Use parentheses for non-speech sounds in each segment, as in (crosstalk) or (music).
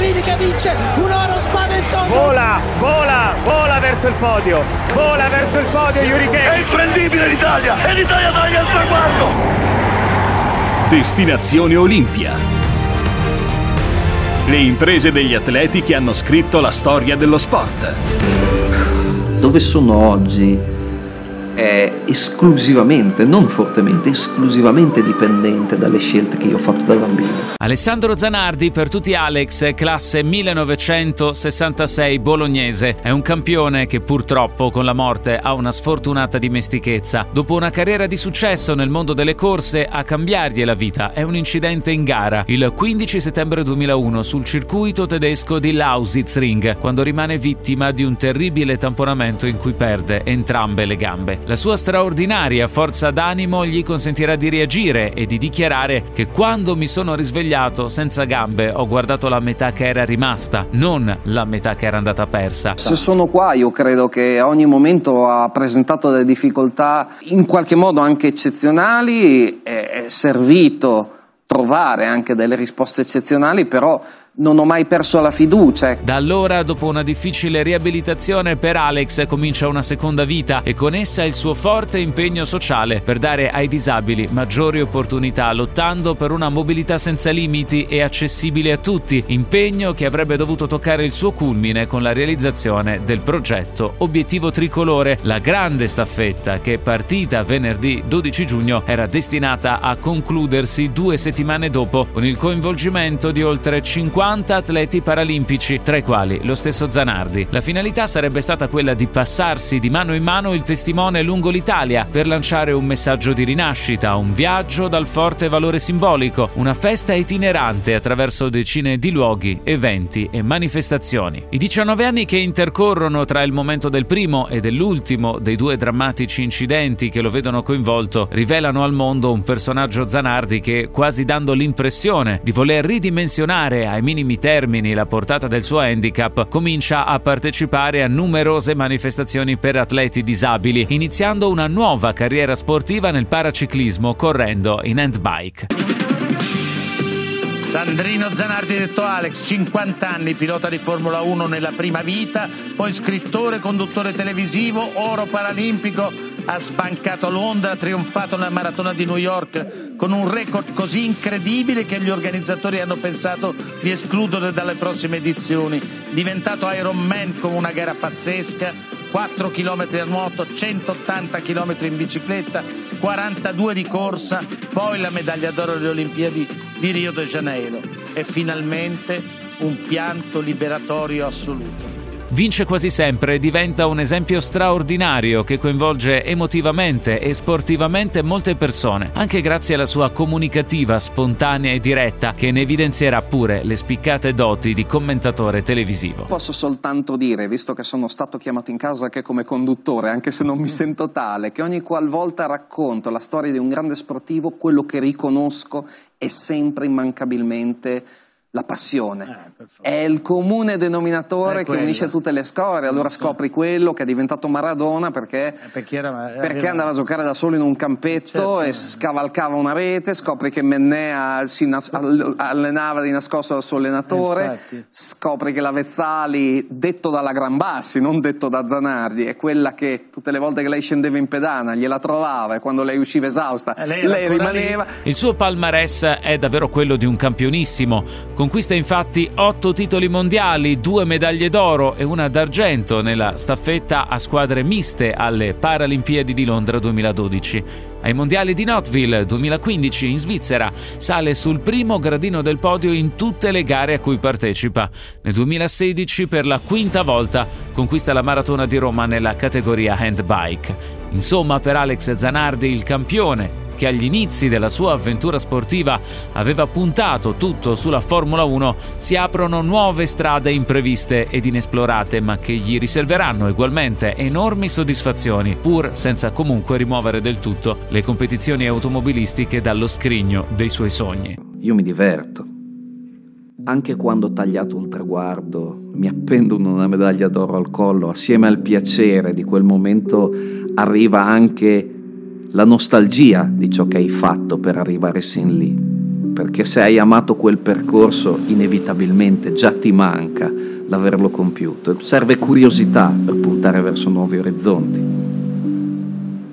Pellegrini che vince un oro spaventoso. Vola, vola, vola verso il podio. Vola verso il podio Yuri È imprendibile l'Italia e l'Italia taglia il traguardo. Destinazione Olimpia. Le imprese degli atleti che hanno scritto la storia dello sport. Dove sono oggi è esclusivamente, non fortemente, esclusivamente dipendente dalle scelte che io ho fatto da bambino. Alessandro Zanardi, per tutti Alex, classe 1966 bolognese, è un campione che purtroppo con la morte ha una sfortunata dimestichezza. Dopo una carriera di successo nel mondo delle corse, a cambiargli la vita è un incidente in gara il 15 settembre 2001 sul circuito tedesco di Lausitzring, quando rimane vittima di un terribile tamponamento in cui perde entrambe le gambe. La sua straordinaria forza d'animo gli consentirà di reagire e di dichiarare che quando mi sono risvegliato senza gambe ho guardato la metà che era rimasta, non la metà che era andata persa. Se sono qua io credo che ogni momento ha presentato delle difficoltà in qualche modo anche eccezionali, è servito trovare anche delle risposte eccezionali, però non ho mai perso la fiducia. Da allora, dopo una difficile riabilitazione per Alex, comincia una seconda vita e con essa il suo forte impegno sociale per dare ai disabili maggiori opportunità, lottando per una mobilità senza limiti e accessibile a tutti, impegno che avrebbe dovuto toccare il suo culmine con la realizzazione del progetto Obiettivo Tricolore, la grande staffetta che partita venerdì 12 giugno era destinata a concludersi due settimane dopo con il coinvolgimento di oltre 50 50 atleti paralimpici, tra i quali lo stesso Zanardi. La finalità sarebbe stata quella di passarsi di mano in mano il testimone lungo l'Italia per lanciare un messaggio di rinascita, un viaggio dal forte valore simbolico, una festa itinerante attraverso decine di luoghi, eventi e manifestazioni. I 19 anni che intercorrono tra il momento del primo e dell'ultimo dei due drammatici incidenti che lo vedono coinvolto rivelano al mondo un personaggio Zanardi che, quasi dando l'impressione di voler ridimensionare ai minimi termini la portata del suo handicap, comincia a partecipare a numerose manifestazioni per atleti disabili, iniziando una nuova carriera sportiva nel paraciclismo correndo in handbike. Sandrino Zanardi detto Alex, 50 anni, pilota di Formula 1 nella prima vita, poi scrittore, conduttore televisivo, oro paralimpico, ha sbancato Londra, ha trionfato nella maratona di New York con un record così incredibile che gli organizzatori hanno pensato di escludere dalle prossime edizioni. Diventato Ironman con una gara pazzesca, 4 km a nuoto, 180 km in bicicletta, 42 di corsa, poi la medaglia d'oro alle Olimpiadi di Rio de Janeiro e finalmente un pianto liberatorio assoluto. Vince quasi sempre e diventa un esempio straordinario che coinvolge emotivamente e sportivamente molte persone, anche grazie alla sua comunicativa, spontanea e diretta che ne evidenzierà pure le spiccate doti di commentatore televisivo. Posso soltanto dire, visto che sono stato chiamato in casa anche come conduttore, anche se non mi (laughs) sento tale, che ogni qualvolta racconto la storia di un grande sportivo, quello che riconosco è sempre immancabilmente la passione. Eh, è il comune denominatore che unisce tutte le scorie. Allora scopri quello che è diventato Maradona perché, eh, perché, era, era, perché andava a giocare da solo in un campetto certo. e scavalcava una rete. Scopri che Mennea si nas- allenava di nascosto dal suo allenatore. Infatti. Scopri che la Vezzali, detto dalla Gran Bassi, non detto da Zanardi, è quella che tutte le volte che lei scendeva in pedana gliela trovava e quando lei usciva esausta eh, lei, lei rimaneva. Lì. Il suo palmarès è davvero quello di un campionissimo Conquista infatti otto titoli mondiali, due medaglie d'oro e una d'argento nella staffetta a squadre miste alle Paralimpiadi di Londra 2012. Ai mondiali di Notville 2015 in Svizzera sale sul primo gradino del podio in tutte le gare a cui partecipa. Nel 2016 per la quinta volta conquista la maratona di Roma nella categoria handbike. Insomma, per Alex Zanardi il campione che agli inizi della sua avventura sportiva aveva puntato tutto sulla Formula 1, si aprono nuove strade impreviste ed inesplorate, ma che gli riserveranno ugualmente enormi soddisfazioni, pur senza comunque rimuovere del tutto le competizioni automobilistiche dallo scrigno dei suoi sogni. Io mi diverto. Anche quando ho tagliato un traguardo, mi appendo una medaglia d'oro al collo, assieme al piacere di quel momento arriva anche la nostalgia di ciò che hai fatto per arrivare sin lì. Perché se hai amato quel percorso, inevitabilmente già ti manca l'averlo compiuto. Serve curiosità per puntare verso nuovi orizzonti.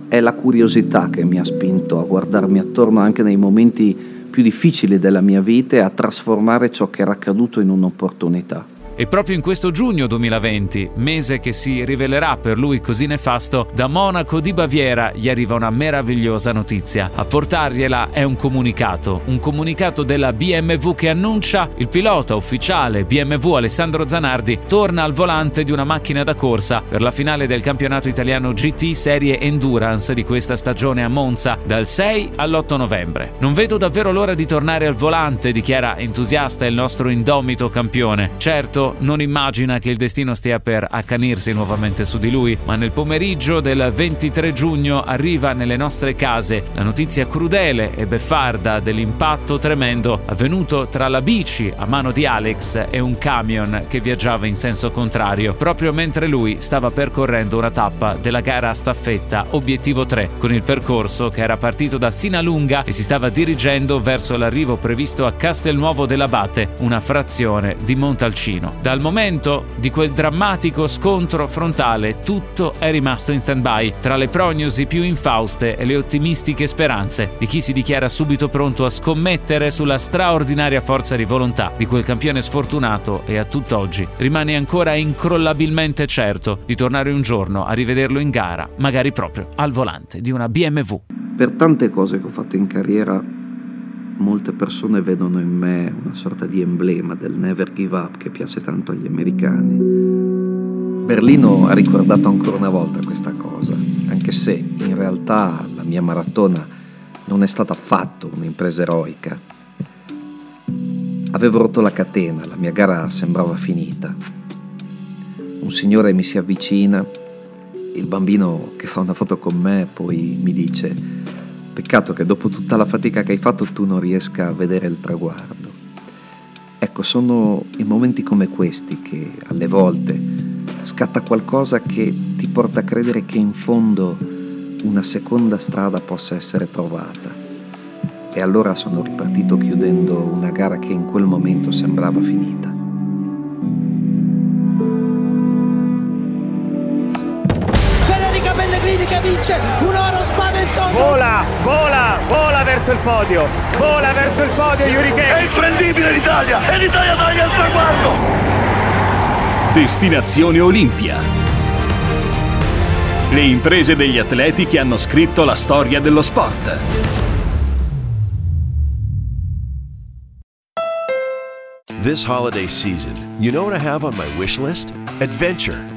È la curiosità che mi ha spinto a guardarmi attorno anche nei momenti più difficili della mia vita e a trasformare ciò che era accaduto in un'opportunità. E proprio in questo giugno 2020, mese che si rivelerà per lui così nefasto, da Monaco di Baviera gli arriva una meravigliosa notizia. A portargliela è un comunicato, un comunicato della BMW che annuncia il pilota ufficiale BMW Alessandro Zanardi torna al volante di una macchina da corsa per la finale del campionato italiano GT Serie Endurance di questa stagione a Monza dal 6 all'8 novembre. Non vedo davvero l'ora di tornare al volante, dichiara entusiasta il nostro indomito campione. Certo, non immagina che il destino stia per accanirsi nuovamente su di lui, ma nel pomeriggio del 23 giugno arriva nelle nostre case la notizia crudele e beffarda dell'impatto tremendo avvenuto tra la bici a mano di Alex e un camion che viaggiava in senso contrario, proprio mentre lui stava percorrendo una tappa della gara staffetta Obiettivo 3, con il percorso che era partito da Sinalunga e si stava dirigendo verso l'arrivo previsto a Castelnuovo dell'Abate, una frazione di Montalcino. Dal momento di quel drammatico scontro frontale tutto è rimasto in stand-by tra le prognosi più infauste e le ottimistiche speranze di chi si dichiara subito pronto a scommettere sulla straordinaria forza di volontà di quel campione sfortunato e a tutt'oggi rimane ancora incrollabilmente certo di tornare un giorno a rivederlo in gara, magari proprio al volante di una BMW. Per tante cose che ho fatto in carriera molte persone vedono in me una sorta di emblema del never give up che piace tanto agli americani. Berlino ha ricordato ancora una volta questa cosa, anche se in realtà la mia maratona non è stata affatto un'impresa eroica. Avevo rotto la catena, la mia gara sembrava finita. Un signore mi si avvicina, il bambino che fa una foto con me poi mi dice Peccato che dopo tutta la fatica che hai fatto tu non riesca a vedere il traguardo. Ecco, sono i momenti come questi che alle volte scatta qualcosa che ti porta a credere che in fondo una seconda strada possa essere trovata. E allora sono ripartito chiudendo una gara che in quel momento sembrava finita. Che vince un oro spaventoso Vola, vola, vola verso il podio. Vola verso il podio Yuri È imprendibile l'Italia! E l'Italia taglia il traguardo! Destinazione Olimpia. Le imprese degli atleti che hanno scritto la storia dello sport. This holiday season, you know what I have on my wish list? Adventure.